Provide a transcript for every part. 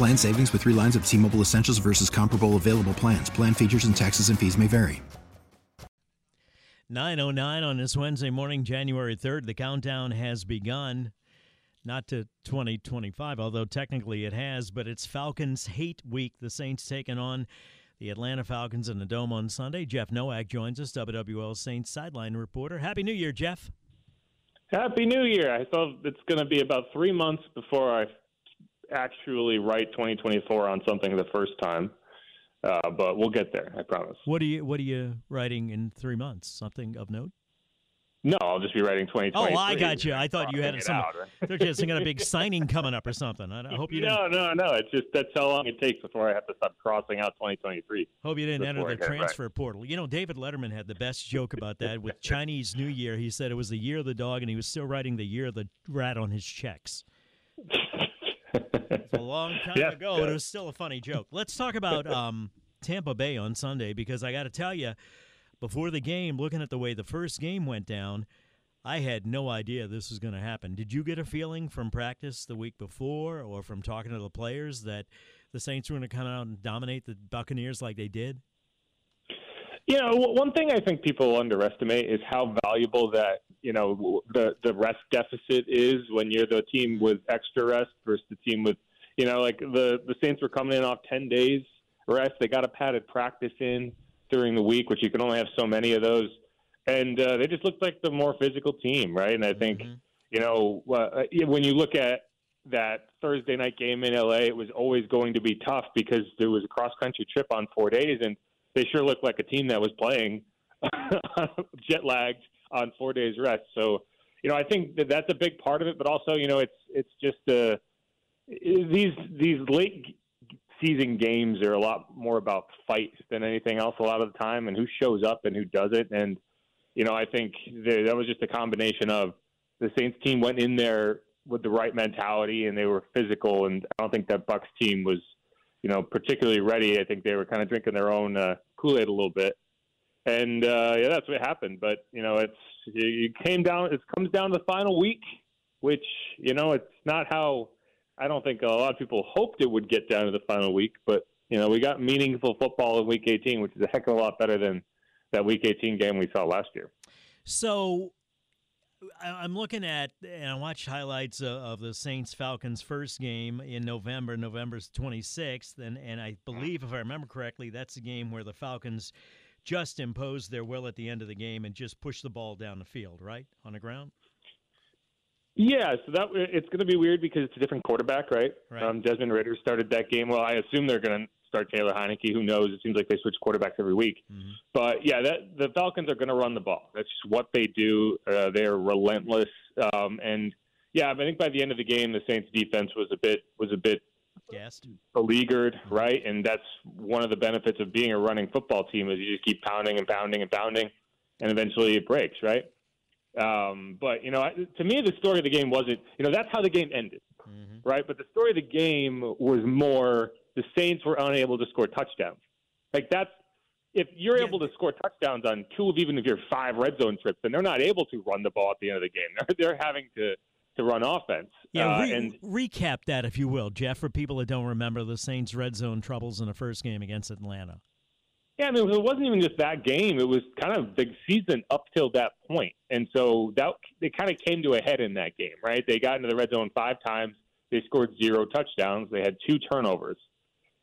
Plan savings with three lines of T Mobile Essentials versus comparable available plans. Plan features and taxes and fees may vary. 909 on this Wednesday morning, January 3rd. The countdown has begun. Not to 2025, although technically it has, but it's Falcons Hate Week. The Saints taking on the Atlanta Falcons in the Dome on Sunday. Jeff Nowak joins us, WWL Saints sideline reporter. Happy New Year, Jeff. Happy New Year. I thought it's going to be about three months before I actually write 2024 on something the first time, uh, but we'll get there. I promise. What are you What are you writing in three months? Something of note? No, I'll just be writing 2023. Oh, I got you. I thought you had some. Out, right? They're just got a big signing coming up or something. I, I hope you didn't. No, no, no. It's just that's how long it takes before I have to start crossing out 2023. Hope you didn't enter the transfer right. portal. You know, David Letterman had the best joke about that with Chinese New Year. He said it was the year of the dog, and he was still writing the year of the rat on his checks. It's a long time ago, but it was still a funny joke. Let's talk about um, Tampa Bay on Sunday because I got to tell you, before the game, looking at the way the first game went down, I had no idea this was going to happen. Did you get a feeling from practice the week before or from talking to the players that the Saints were going to come out and dominate the Buccaneers like they did? You know, one thing I think people underestimate is how valuable that you know the the rest deficit is when you're the team with extra rest versus the team with you know like the the Saints were coming in off ten days rest. They got a padded practice in during the week, which you can only have so many of those, and uh, they just looked like the more physical team, right? And I think you know uh, when you look at that Thursday night game in LA, it was always going to be tough because there was a cross country trip on four days, and they sure looked like a team that was playing jet lagged on four days rest. So, you know, I think that that's a big part of it, but also, you know, it's it's just uh, these these late season games are a lot more about fight than anything else a lot of the time, and who shows up and who doesn't. And you know, I think there, that was just a combination of the Saints team went in there with the right mentality and they were physical, and I don't think that Bucks team was, you know, particularly ready. I think they were kind of drinking their own uh, Kool Aid a little bit, and uh, yeah, that's what happened. But you know, it's it came down. It comes down to the final week, which you know, it's not how I don't think a lot of people hoped it would get down to the final week. But you know, we got meaningful football in Week 18, which is a heck of a lot better than that Week 18 game we saw last year. So I'm looking at, and I watched highlights of, of the Saints Falcons first game in November, November's 26th, and and I believe, if I remember correctly, that's the game where the Falcons just imposed their will at the end of the game and just pushed the ball down the field, right on the ground. Yeah, so that it's going to be weird because it's a different quarterback, right? Right. Um, Desmond Ridder started that game. Well, I assume they're going to start Taylor Heinicke. Who knows? It seems like they switch quarterbacks every week. But yeah, that the Falcons are going to run the ball. That's just what they do. Uh, they're relentless. Um, and yeah, I think by the end of the game, the Saints defense was a bit was a bit Gassed. beleaguered, right? And that's one of the benefits of being a running football team is you just keep pounding and pounding and pounding, and eventually it breaks, right? Um, but you know, I- to me, the story of the game wasn't. You know, that's how the game ended, right? But the story of the game was more the Saints were unable to score touchdowns. Like that's if you're able to score touchdowns on two of even of your five red zone trips, then they're not able to run the ball at the end of the game. They're they're having to to run offense. Yeah, Uh, re- and recap that if you will, Jeff, for people that don't remember the Saints' red zone troubles in the first game against Atlanta. Yeah, I mean, it wasn't even just that game. It was kind of the season up till that point, and so that they kind of came to a head in that game, right? They got into the red zone five times. they scored zero touchdowns. They had two turnovers.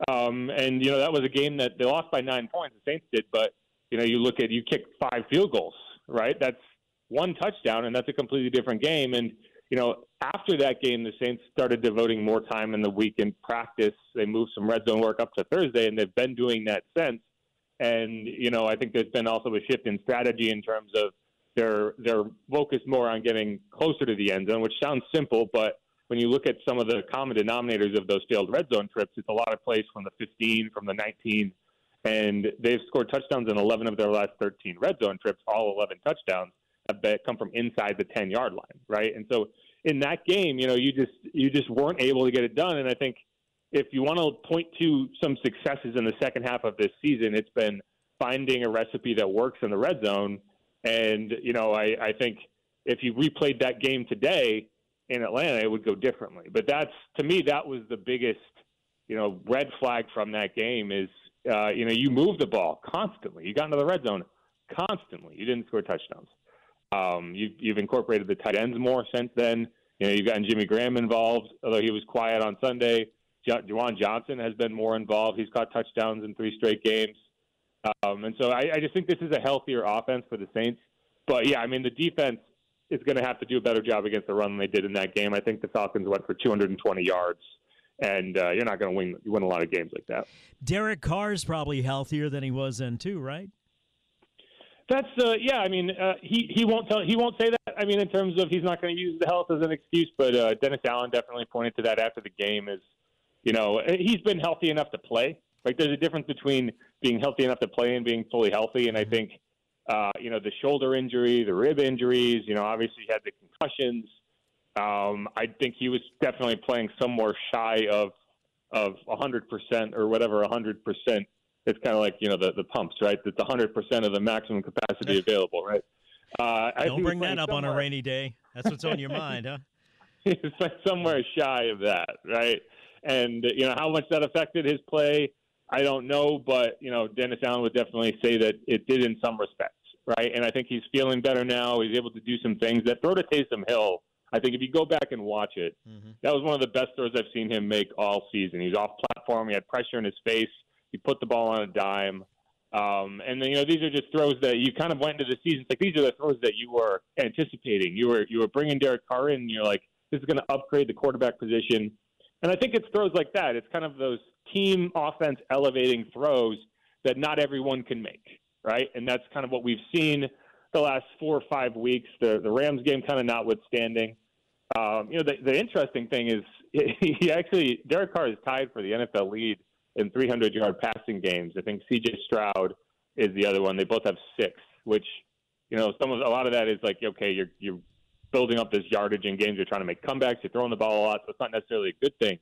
Um, and, you know, that was a game that they lost by nine points, the Saints did. But, you know, you look at, you kick five field goals, right? That's one touchdown, and that's a completely different game. And, you know, after that game, the Saints started devoting more time in the week in practice. They moved some red zone work up to Thursday, and they've been doing that since. And you know, I think there's been also a shift in strategy in terms of they're they're focused more on getting closer to the end zone, which sounds simple, but when you look at some of the common denominators of those failed red zone trips, it's a lot of plays from the 15, from the 19, and they've scored touchdowns in 11 of their last 13 red zone trips. All 11 touchdowns have been, come from inside the 10 yard line, right? And so in that game, you know, you just you just weren't able to get it done. And I think if you want to point to some successes in the second half of this season, it's been finding a recipe that works in the red zone. And you know, I, I think if you replayed that game today in Atlanta, it would go differently. But that's to me, that was the biggest, you know, red flag from that game is, uh, you know, you move the ball constantly. You got into the red zone constantly. You didn't score touchdowns. Um, you, you've incorporated the tight ends more since then. You know, you've gotten Jimmy Graham involved, although he was quiet on Sunday. Juwan Johnson has been more involved. He's caught touchdowns in three straight games. Um, and so I, I just think this is a healthier offense for the Saints. But yeah, I mean, the defense is going to have to do a better job against the run than they did in that game. I think the Falcons went for 220 yards, and uh, you're not going to win win a lot of games like that. Derek Carr is probably healthier than he was then too, right? That's uh, yeah. I mean, uh, he he won't tell he won't say that. I mean, in terms of he's not going to use the health as an excuse, but uh, Dennis Allen definitely pointed to that after the game. Is you know he's been healthy enough to play. Like there's a difference between being healthy enough to play and being fully healthy. And I think uh, you know the shoulder injury, the rib injuries. You know, obviously he had the concussions. Um, I think he was definitely playing somewhere shy of of 100% or whatever 100% it's kind of like you know the the pumps, right? That's 100 percent of the maximum capacity available, right? Uh, Don't bring that up on a rainy day. That's what's on your mind, huh? it's like somewhere shy of that, right? And you know how much that affected his play, I don't know, but you know Dennis Allen would definitely say that it did in some respects, right? And I think he's feeling better now. He's able to do some things. That throw to Taysom Hill, I think if you go back and watch it, mm-hmm. that was one of the best throws I've seen him make all season. He's off platform. He had pressure in his face. He put the ball on a dime. Um, and then, you know, these are just throws that you kind of went into the season. It's like these are the throws that you were anticipating. You were you were bringing Derek Carr in. And you're like, this is going to upgrade the quarterback position. And I think it's throws like that. It's kind of those team offense elevating throws that not everyone can make, right? And that's kind of what we've seen the last four or five weeks. The the Rams game kind of notwithstanding. Um, you know, the, the interesting thing is he actually Derek Carr is tied for the NFL lead in 300 yard passing games. I think C.J. Stroud is the other one. They both have six, which you know some of a lot of that is like okay, you're you're building up this yardage in games. You're trying to make comebacks. You're throwing the ball a lot, so it's not necessarily a good thing.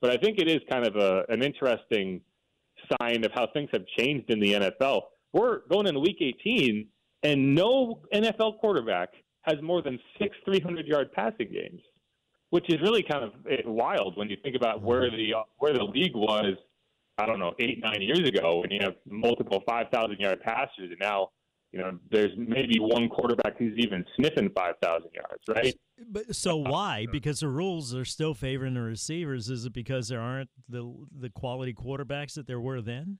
But I think it is kind of a an interesting sign of how things have changed in the NFL. We're going into Week 18, and no NFL quarterback has more than six 300 yard passing games, which is really kind of eh, wild when you think about where the where the league was I don't know, eight, nine years ago when you have multiple 5,000 yard passers, and now, you know, there's maybe one quarterback who's even sniffing 5,000 yards, right? But so why? Because the rules are still favoring the receivers. Is it because there aren't the the quality quarterbacks that there were then?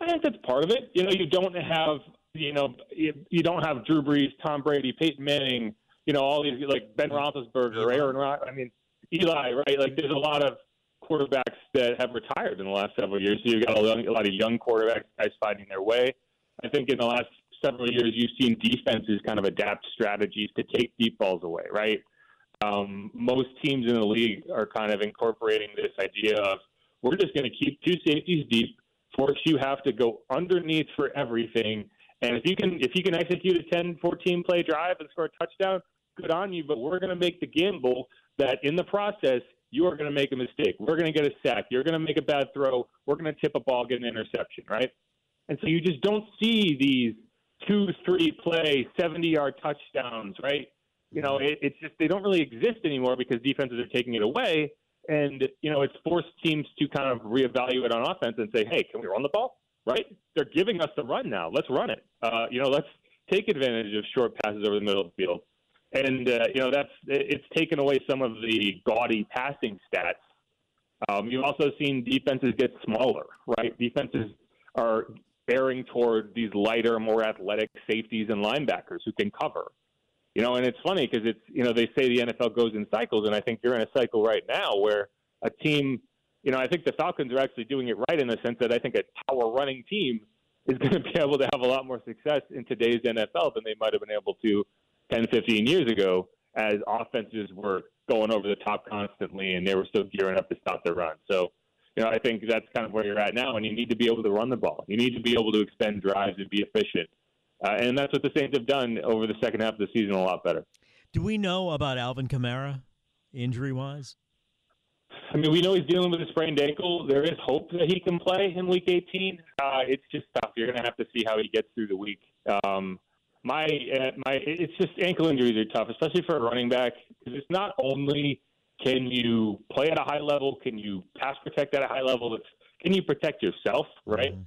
I think that's part of it. You know, you don't have you know you don't have Drew Brees, Tom Brady, Peyton Manning, you know, all these like Ben Roethlisberger, Aaron Rodgers. I mean, Eli, right? Like, there's a lot of quarterbacks that have retired in the last several years. So you've got a, a lot of young quarterbacks guys finding their way. I think in the last several years, you've seen defenses kind of adapt strategies to take deep balls away, right? Um, most teams in the league are kind of incorporating this idea of we're just going to keep two safeties deep, force you have to go underneath for everything. And if you can if you can execute a 10, 14 play drive and score a touchdown, good on you. But we're going to make the gamble that in the process you are going to make a mistake. We're going to get a sack. You're going to make a bad throw. We're going to tip a ball, get an interception, right? And so you just don't see these two, three play, 70 yard touchdowns, right? You know, it, it's just they don't really exist anymore because defenses are taking it away. And, you know, it's forced teams to kind of reevaluate on offense and say, hey, can we run the ball? Right? They're giving us the run now. Let's run it. Uh, you know, let's take advantage of short passes over the middle of the field. and uh, you know that's it's taken away some of the gaudy passing stats. Um, you've also seen defenses get smaller, right? Defenses are bearing toward these lighter, more athletic safeties and linebackers who can cover. You know, and it's funny because it's you know they say the NFL goes in cycles, and I think you're in a cycle right now where a team, you know, I think the Falcons are actually doing it right in the sense that I think a power running team is going to be able to have a lot more success in today's NFL than they might have been able to 10, 15 years ago, as offenses were going over the top constantly and they were still gearing up to stop the run. So, you know, I think that's kind of where you're at now, and you need to be able to run the ball. You need to be able to extend drives and be efficient. Uh, and that's what the Saints have done over the second half of the season a lot better. Do we know about Alvin Kamara, injury wise? I mean, we know he's dealing with a sprained ankle. There is hope that he can play in Week 18. Uh, it's just tough. You're going to have to see how he gets through the week. Um, my uh, my, it's just ankle injuries are tough, especially for a running back, because it's not only can you play at a high level, can you pass protect at a high level, it's can you protect yourself, right? Mm-hmm.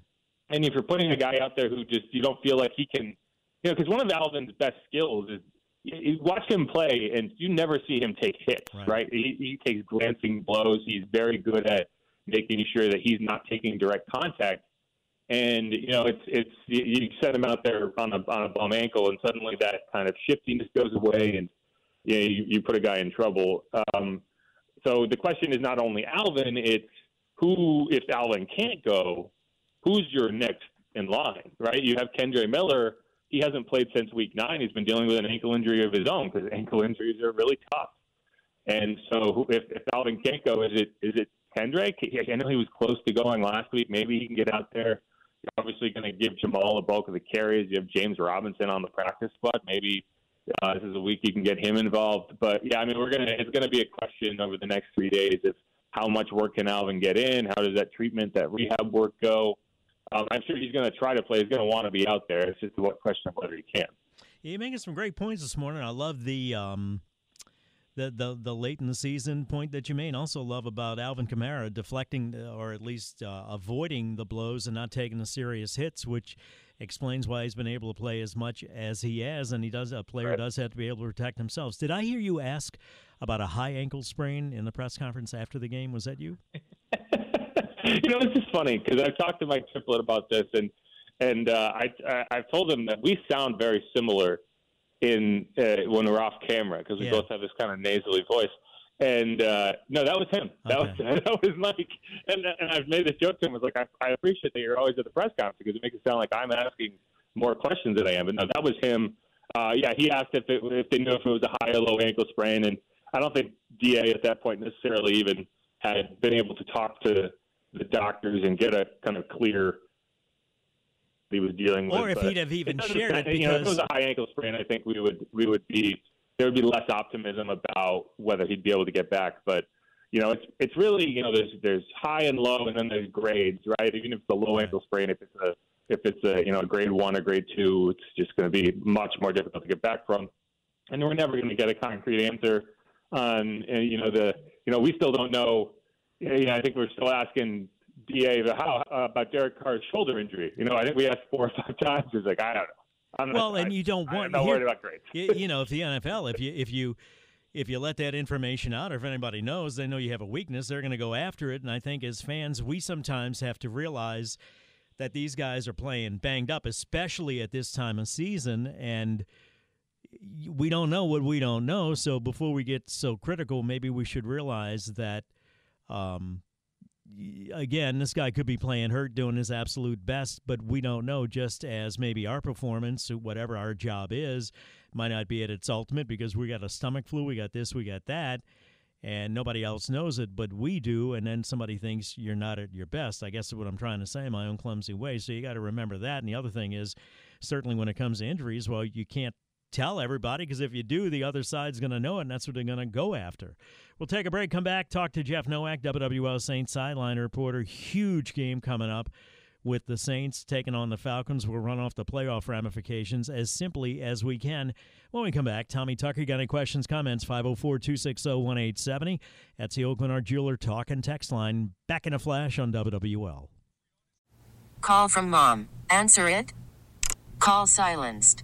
And if you're putting a guy out there who just you don't feel like he can, you know, because one of Alvin's best skills is you watch him play, and you never see him take hits, right? right? He, he takes glancing blows. He's very good at making sure that he's not taking direct contact. And you know, it's it's you set him out there on a on a bum ankle, and suddenly that kind of shiftiness goes away, and you, know, you, you put a guy in trouble. Um, so the question is not only Alvin; it's who, if Alvin can't go, who's your next in line, right? You have Kendre Miller he hasn't played since week nine. He's been dealing with an ankle injury of his own because ankle injuries are really tough. And so, if, if Alvin can't go, is it is it Kendrick? I know he was close to going last week. Maybe he can get out there. You're obviously going to give Jamal the bulk of the carries. You have James Robinson on the practice squad. Maybe uh, this is a week you can get him involved. But yeah, I mean, we're gonna it's going to be a question over the next three days of how much work can Alvin get in? How does that treatment, that rehab work go? Um, I'm sure he's going to try to play. He's going to want to be out there. It's just a question of whether he can. You're making some great points this morning. I love the um, the, the the late in the season point that you made. Also love about Alvin Kamara deflecting or at least uh, avoiding the blows and not taking the serious hits, which explains why he's been able to play as much as he has. And he does a player right. does have to be able to protect themselves. Did I hear you ask about a high ankle sprain in the press conference after the game? Was that you? you know, it's just funny because I've talked to Mike Triplett about this, and and uh, I, I I've told him that we sound very similar in uh, when we're off camera because we yeah. both have this kind of nasally voice. And uh, no, that was him. That okay. was that was Mike. And and I've made this joke to him. I was like, I, I appreciate that you're always at the press conference because it makes it sound like I'm asking more questions than I am. But no, that was him. Uh, yeah, he asked if it, if they knew if it was a high or low ankle sprain, and I don't think Da at that point necessarily even had been able to talk to the doctors and get a kind of clear he was dealing with. Or if he'd have even shared it, because you know, if it was a high ankle sprain, I think we would we would be there would be less optimism about whether he'd be able to get back. But you know, it's it's really you know there's there's high and low, and then there's grades, right? Even if it's a low ankle sprain, if it's a if it's a you know a grade one or grade two, it's just going to be much more difficult to get back from, and we're never going to get a concrete answer on you know the you know we still don't know yeah, I think we're still asking Da how uh, about Derek Carr's shoulder injury. You know, I think we asked four or five times. He's like, I don't know. I'm well, not, and I, you don't want. I'm not worried about grades. you know, if the NFL, if you if you if you let that information out, or if anybody knows, they know you have a weakness, they're going to go after it. And I think as fans, we sometimes have to realize that these guys are playing banged up, especially at this time of season, and we don't know what we don't know. So before we get so critical, maybe we should realize that um, again, this guy could be playing hurt, doing his absolute best, but we don't know. Just as maybe our performance, whatever our job is, might not be at its ultimate because we got a stomach flu, we got this, we got that, and nobody else knows it, but we do. And then somebody thinks you're not at your best. I guess is what I'm trying to say in my own clumsy way. So you got to remember that. And the other thing is, certainly when it comes to injuries, well, you can't tell everybody because if you do, the other side's going to know it, and that's what they're going to go after. We'll take a break, come back, talk to Jeff Nowak, WWL Saints sideline reporter. Huge game coming up with the Saints taking on the Falcons. We'll run off the playoff ramifications as simply as we can. When we come back, Tommy Tucker, got any questions, comments? 504 260 1870. That's the Aucoin Hart Jeweler talk and text line. Back in a flash on WWL. Call from mom. Answer it. Call silenced.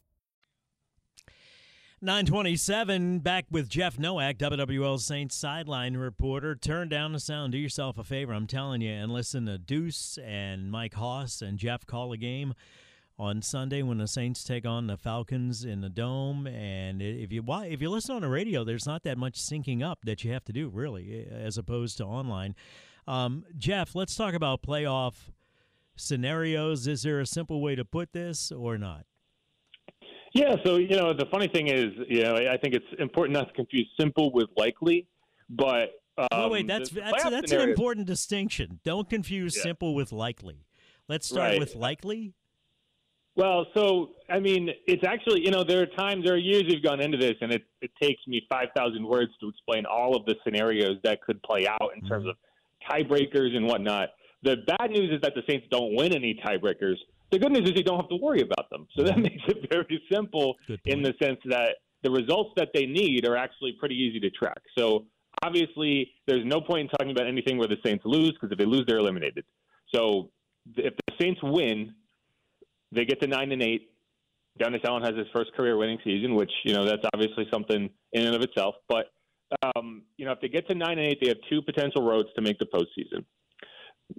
927, back with Jeff Nowak, WWL Saints sideline reporter. Turn down the sound. Do yourself a favor, I'm telling you, and listen to Deuce and Mike Hoss and Jeff call a game on Sunday when the Saints take on the Falcons in the Dome. And if you if you listen on the radio, there's not that much syncing up that you have to do, really, as opposed to online. Um, Jeff, let's talk about playoff scenarios. Is there a simple way to put this or not? Yeah, so you know the funny thing is, you know, I think it's important not to confuse simple with likely, but um, no, wait, that's that's that's an important distinction. Don't confuse Yeah. simple with likely. Let's start Right. with likely. Well, so I mean, it's actually you know there are times, there are years we've gone into this, and it it takes me five thousand words to explain all of the scenarios that could play out in terms of tiebreakers and whatnot. The bad news is that the Saints don't win any tiebreakers. The good news is you don't have to worry about them. So that makes it very simple in the sense that the results that they need are actually pretty easy to track. So obviously, there's no point in talking about anything where the Saints lose because if they lose, they're eliminated. So if the Saints win, they get to nine and eight. Dennis Allen has his first career winning season, which you know that's obviously something in and of itself. But um, you know, if they get to nine and eight, they have two potential roads to make the postseason.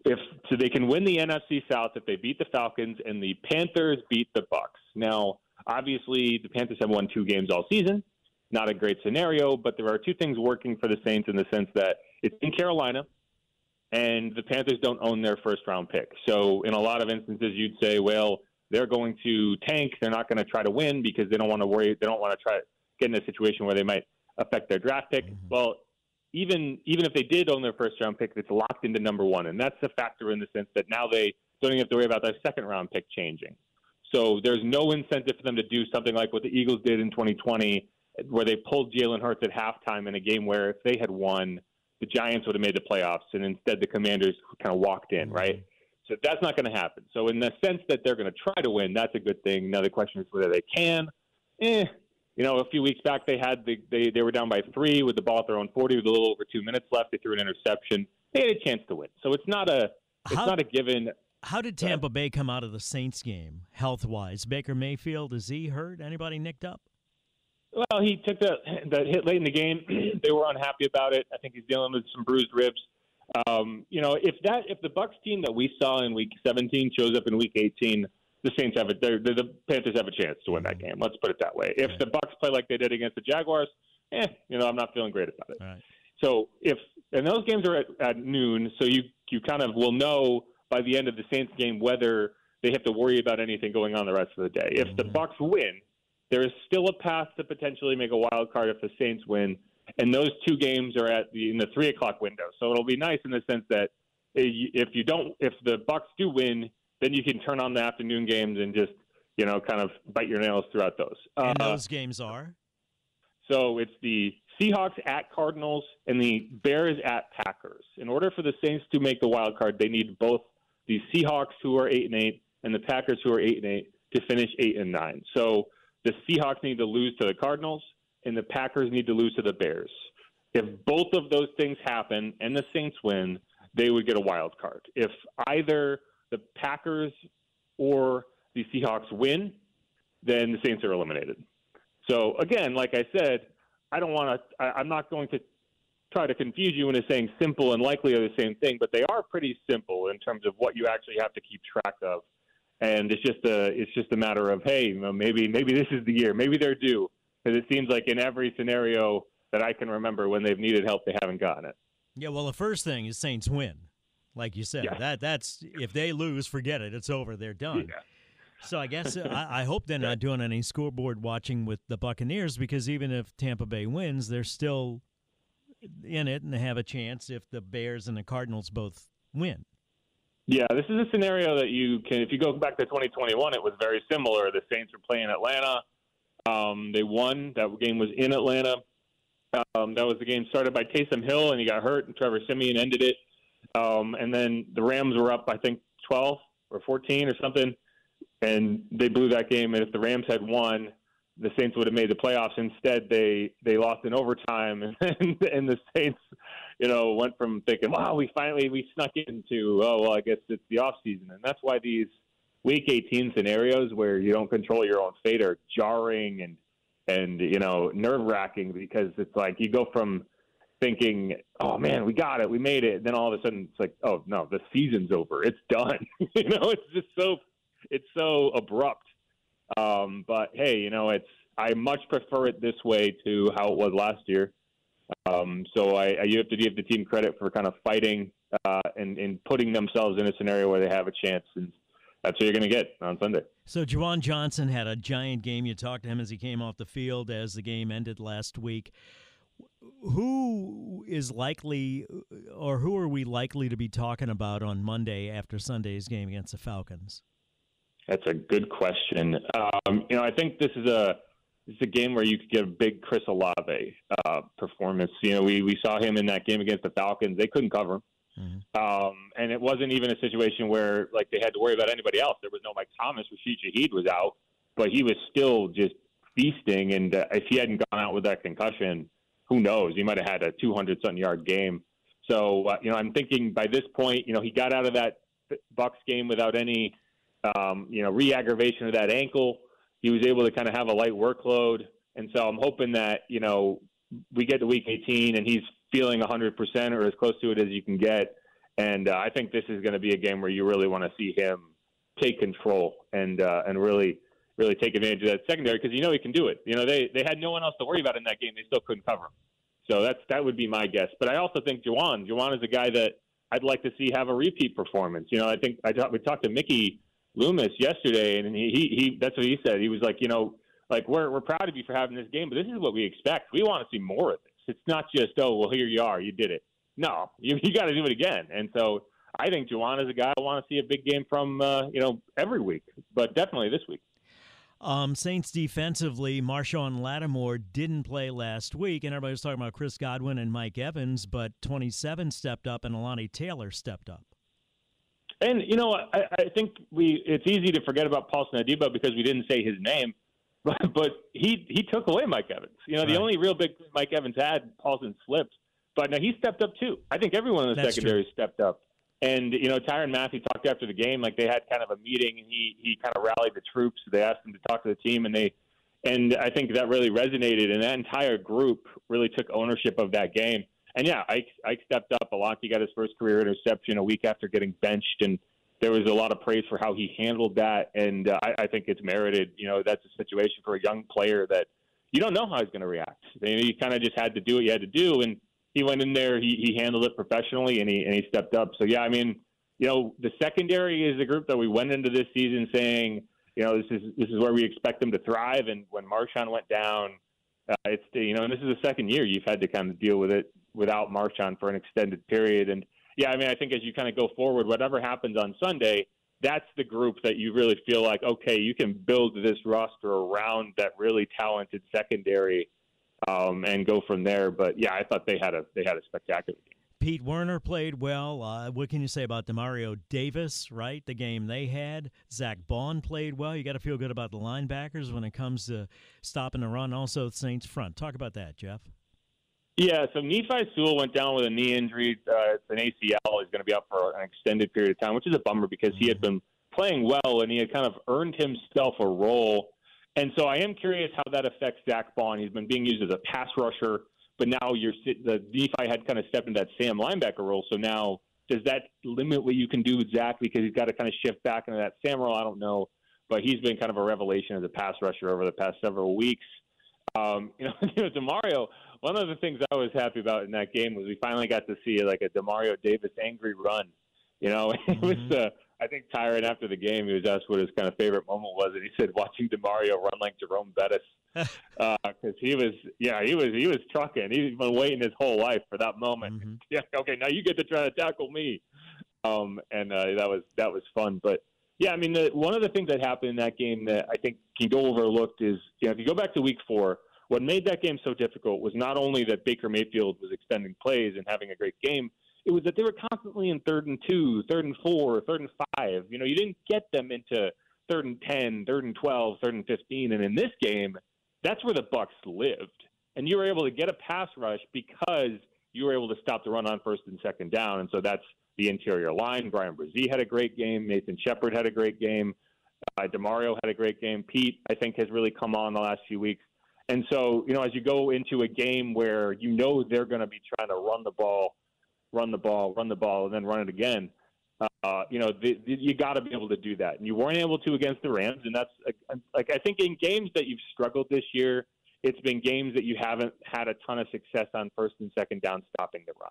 If so, they can win the NFC South if they beat the Falcons and the Panthers beat the Bucks. Now, obviously, the Panthers have won two games all season. Not a great scenario, but there are two things working for the Saints in the sense that it's in Carolina, and the Panthers don't own their first round pick. So, in a lot of instances, you'd say, well, they're going to tank. They're not going to try to win because they don't want to worry. They don't want to try to get in a situation where they might affect their draft pick. Mm-hmm. Well, even even if they did own their first round pick, it's locked into number one, and that's a factor in the sense that now they don't even have to worry about their second round pick changing. So there's no incentive for them to do something like what the Eagles did in 2020, where they pulled Jalen Hurts at halftime in a game where if they had won, the Giants would have made the playoffs, and instead the Commanders kind of walked in, right? So that's not going to happen. So in the sense that they're going to try to win, that's a good thing. Now the question is whether they can. Eh, you know, a few weeks back they had the, they they were down by three with the ball at their own 40 with a little over two minutes left. They threw an interception. They had a chance to win. So it's not a it's How- not a given. How did. Tampa Bay come out of the Saints game health wise? Baker Mayfield is he hurt? Anybody nicked up? Well, he took that that hit late in the game. they were unhappy about it. I think he's dealing with some bruised ribs. Um, you know, if that if the Bucks team that we saw in Week 17 shows up in Week 18, the Saints have a the, the Panthers have a chance to win that mm-hmm. game. Let's put it that way. If the Bucks play like they did against the Jaguars, eh, you know, I'm not feeling great about it. Right. So if and those games are at, at noon, so you you kind of will know by the end of the Saints game whether they have to worry about anything going on the rest of the day. If the mm-hmm. Bucks win, there is still a path to potentially make a wild card if the Saints win, and those two games are at the in the three o'clock window. So it'll be nice in the sense that eh, if you don't, if the Bucks do win, then you can turn on the afternoon games and just you know kind of bite your nails throughout those. And Uh, those games are so it's the Seahawks at Cardinals and the Bears at Packers. In order for the Saints to make the wild card, they need both the Seahawks, who are eight and eight, and the Packers, who are eight and eight, to finish eight and nine. So the Seahawks need to lose to the Cardinals, and the Packers need to lose to the Bears. If both of those things happen and the Saints win, they would get a wild card. If either the Packers or the Seahawks win, then the Saints are eliminated. So again, like I said, I don't want to. I'm not going to try to confuse you into saying simple and likely are the same thing, but they are pretty simple in terms of what you actually have to keep track of. And it's just a it's just a matter of hey, maybe maybe this is the year, maybe they're due, because it seems like in every scenario that I can remember when they've needed help, they haven't gotten it. Yeah, well, the first thing is Saints win, like you said. Yeah. That that's if they lose, forget it. It's over. They're done. Yeah. So I guess I, I hope they're not doing any scoreboard watching with the Buccaneers because even if Tampa Bay wins, they're still in it and they have a chance if the Bears and the Cardinals both win. Yeah, this is a scenario that you can. If you go back to 2021, it was very similar. The Saints were playing Atlanta. Um, they won. That game was in Atlanta. Um, that was the game started by Taysom Hill, and he got hurt, and Trevor Siemian ended it. Um, and then the Rams were up, I think, 12 or 14 or something, and they blew that game. And if the Rams had won, the Saints would have made the playoffs. Instead, they they lost in overtime, and and the Saints, you know, went from thinking, "Wow, we finally we snuck into oh well, I guess it's the off season," and that's why these Week 18 scenarios where you don't control your own fate are jarring and and you know nerve wracking because it's like you go from thinking, "Oh man, we got it, we made it," And then all of a sudden it's like, "Oh no, the season's over, it's done." you know, it's just so it's so abrupt. Um, but hey, you know, it's I much prefer it this way to how it was last year. Um, so I, I you have to give the team credit for kind of fighting uh, and, and putting themselves in a scenario where they have a chance, and that's what you're going to get on Sunday. So Juwan Johnson had a giant game. You talked to him as he came off the field as the game ended last week. Who is likely, or who are we likely to be talking about on Monday after Sunday's game against the Falcons? That's a good question. Um, you know, I think this is a this is a game where you could get a big Chris Olave uh, performance. You know, we we saw him in that game against the Falcons. They couldn't cover him. Mm-hmm. Um, and it wasn't even a situation where like they had to worry about anybody else. There was no Mike Thomas. Rashid Shaheed was out, but he was still just feasting. And uh, if he hadn't gone out with that concussion, who knows? He might have had a 200 something yard game. So uh, you know, I'm thinking by this point, you know, he got out of that Bucks game without any um, you know re-aggravation of that ankle. He was able to kind of have a light workload, and so I'm hoping that you know we get to week 18 and he's feeling 100% or as close to it as you can get. And uh, I think this is going to be a game where you really want to see him take control and uh, and really really take advantage of that secondary because you know he can do it. You know they they had no one else to worry about in that game. They still couldn't cover him. So that's that would be my guess. But I also think Juwan Juwan is a guy that I'd like to see have a repeat performance. You know I think I talked we talked to Mickey Loomis yesterday and he, he he that's what he said. He was like you know like we're we're proud of you for having this game, but this is what we expect. We want to see more of this. It's not just oh well here you are you did it. No, you you got to do it again. And so I think Juwan is a guy I want to see a big game from uh, you know every week, but definitely this week. Um, Saints defensively, Marshon Lattimore didn't play last week, and everybody was talking about Chris Godwin and Mike Evans, but 27 stepped up and Alontae Taylor stepped up. And you know, I, I think we it's easy to forget about Paulson Adebo because we didn't say his name, but, but he he took away Mike Evans. You know, Right. the only real big Mike Evans had, Paulson slipped, but now he stepped up too. I think everyone in the That's secondary stepped up. And you know, Tyrann Mathieu talked after the game like they had kind of a meeting, and he he kind of rallied the troops. They asked him to talk to the team, and they and I think that really resonated. And that entire group really took ownership of that game. And yeah, Ike, Ike stepped up. Alaki got his first career interception a week after getting benched, and there was a lot of praise for how he handled that. And uh, I, I think it's merited. You know, that's a situation for a young player that you don't know how he's going to react. You, know, you kind of just had to do what you had to do, and he went in there. He, he handled it professionally, and he and he stepped up. So yeah, I mean, you know, the secondary is a group that we went into this season saying, you know, this is this is where we expect them to thrive. And when Marshon went down, uh, it's you know, and this is the second year you've had to kind of deal with it without Marshon for an extended period. And yeah, I mean, I think as you kind of go forward, whatever happens on Sunday, that's the group that you really feel like, okay, you can build this roster around that really talented secondary um, and go from there. But yeah, I thought they had a they had a spectacular game. Pete Werner played well. Uh, what can you say about Demario Davis, right? The game they had. Zack Baun played well. You got to feel good about the linebackers when it comes to stopping the run. Also, Saints front. Talk about that, Jeff. Yeah, so Nephi Sewell went down with a knee injury. Uh, it's an ACL. He's going to be out for an extended period of time, which is a bummer because he had been playing well and he had kind of earned himself a role. And so I am curious how that affects Zack Baun. He's been being used as a pass rusher, but now you're the Nephi had kind of stepped into that Sam linebacker role. So now does that limit what you can do with Zack because he's got to kind of shift back into that Sam role? I don't know, but he's been kind of a revelation as a pass rusher over the past several weeks. Um, you know, you know, Demario. One of the things I was happy about in that game was we finally got to see like a Demario Davis angry run. You know, it was uh, I think Tyrann after the game he was asked what his kind of favorite moment was, and he said watching Demario run like Jerome Bettis because he was yeah he was he was trucking. He's been waiting his whole life for that moment. Mm-hmm. Yeah, okay, now you get to try to tackle me, um, and uh, that was that was fun. But yeah, I mean, the, one of the things that happened in that game that I think can go overlooked is you know if you go back to Week Four, what made that game so difficult was not only that Baker Mayfield was extending plays and having a great game. It was that they were constantly in third and two, third and four, third and five. You know, you didn't get them into third and ten, third and twelve, third and fifteen. And in this game, that's where the Bucks lived. And you were able to get a pass rush because you were able to stop the run on first and second down. And so that's the interior line. Bryan Bresee had a great game. Nathan Shepherd had a great game. Uh, Demario had a great game. Pete, I think, has really come on the last few weeks. And so, you know, as you go into a game where you know they're going to be trying to run the ball, run the ball, run the ball, and then run it again, uh, you know, the, the, you got to be able to do that. And you weren't able to against the Rams. And that's like, I think in games that you've struggled this year, it's been games that you haven't had a ton of success on first and second down stopping the run.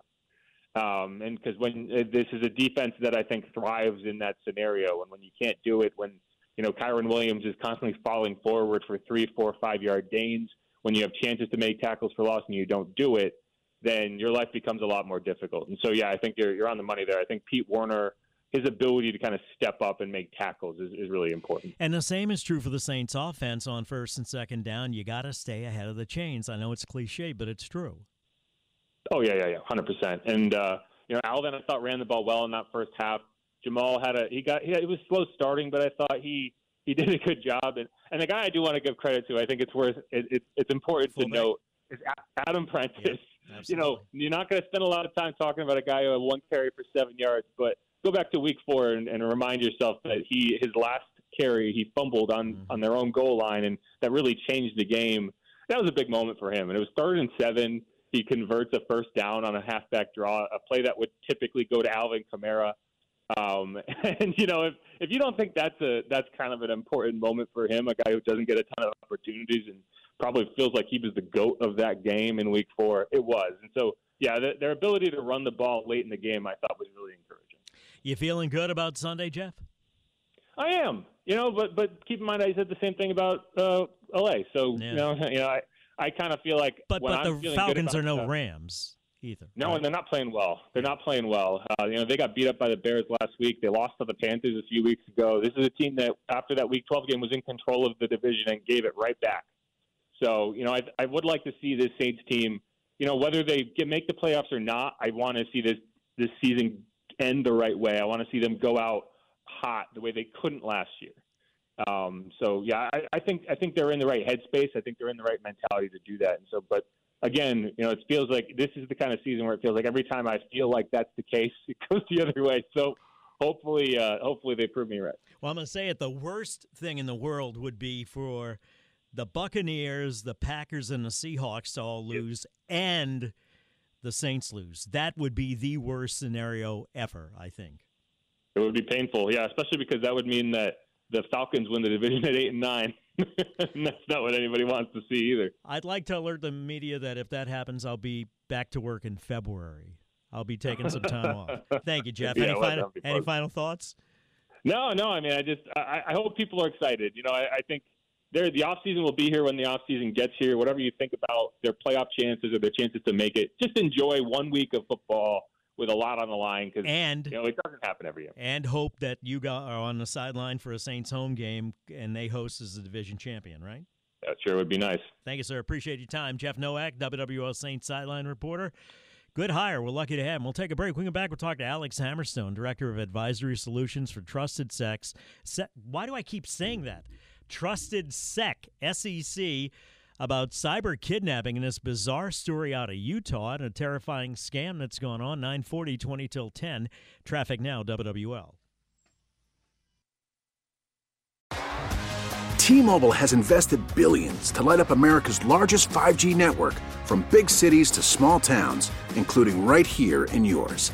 Um, and because when uh, this is a defense that I think thrives in that scenario, and when you can't do it, when you know Kyren Williams is constantly falling forward for three, four, five yard gains, when you have chances to make tackles for loss and you don't do it, then your life becomes a lot more difficult. And so, yeah, I think you're you're on the money there. I think Pete Werner, his ability to kind of step up and make tackles is, is really important. And the same is true for the Saints offense on first and second down. You got to stay ahead of the chains. I know it's cliche, but it's true. Oh yeah, yeah, yeah, hundred percent. And uh, you know, Alvin, I thought ran the ball well in that first half. Jamal had a he got he, it was slow starting, but I thought he he did a good job. And and the guy I do want to give credit to, I think it's worth it, it, it's important to note is Adam Prentice. You know, you're not going to spend a lot of time talking about a guy who had one carry for seven yards, but go back to week four and, and remind yourself that he his last carry he fumbled on on their own goal line, and that really changed the game. That was a big moment for him, and it was third and seven. He converts a first down on a halfback draw, a play that would typically go to Alvin Kamara. Um, and you know, if if you don't think that's a that's kind of an important moment for him, a guy who doesn't get a ton of opportunities and probably feels like he was the goat of that game in Week Four, it was. And so, yeah, their, their ability to run the ball late in the game, I thought was really encouraging. You feeling good about Sunday, Jeff? I am, you know, but but keep in mind I said the same thing about uh, LA. So you know, you know, I I kind of feel like But but I'm the Falcons are no stuff- Rams either. No, and they're not playing well. They're not playing well. Uh, you know, they got beat up by the Bears last week. They lost to the Panthers a few weeks ago. This is a team that, after that Week 12 game, was in control of the division and gave it right back. So, you know, I, I would like to see this Saints team. You know, whether they get, make the playoffs or not, I want to see this this season end the right way. I want to see them go out hot the way they couldn't last year. Um, so yeah, I, I think I think they're in the right headspace. I think they're in the right mentality to do that. And so, but again, you know, it feels like this is the kind of season where it feels like every time I feel like that's the case, it goes the other way. So hopefully, uh, hopefully they prove me right. Well, I'm going to say it. The worst thing in the world would be for the Buccaneers, the Packers, and the Seahawks all lose, and the Saints lose. That would be the worst scenario ever. I think. It would be painful, yeah, especially because that would mean that the Falcons win the division at eight and nine. and that's not what anybody wants to see either. I'd like to alert the media that if that happens, I'll be back to work in February. I'll be taking some time off. Thank you, Jeff. Yeah, any final any final thoughts? No, no. I mean, I just I, I hope people are excited. You know, I, I think they're, the off season will be here when the off season gets here. Whatever you think about their playoff chances or their chances to make it, just enjoy one week of football with a lot on the line because And you know it doesn't happen every year. and hope that you got, are on the sideline for a Saints home game and they host as the division champion, right? That sure would be nice. Thank you, sir. Appreciate your time. Jeff Nowak, WWL Saints sideline reporter. Good hire. We're lucky to have him. We'll take a break. When we come back, we'll talk to Alex Hammerstone, Director of Advisory Solutions for Trusted Sex. Se- Why do I keep saying that? Trusted Sec, S E C. about cyber kidnapping and this bizarre story out of Utah and a terrifying scam that's gone on. 940, 20 till 10. Traffic now, WWL. T-Mobile has invested billions to light up America's largest 5G network from big cities to small towns, including right here in yours.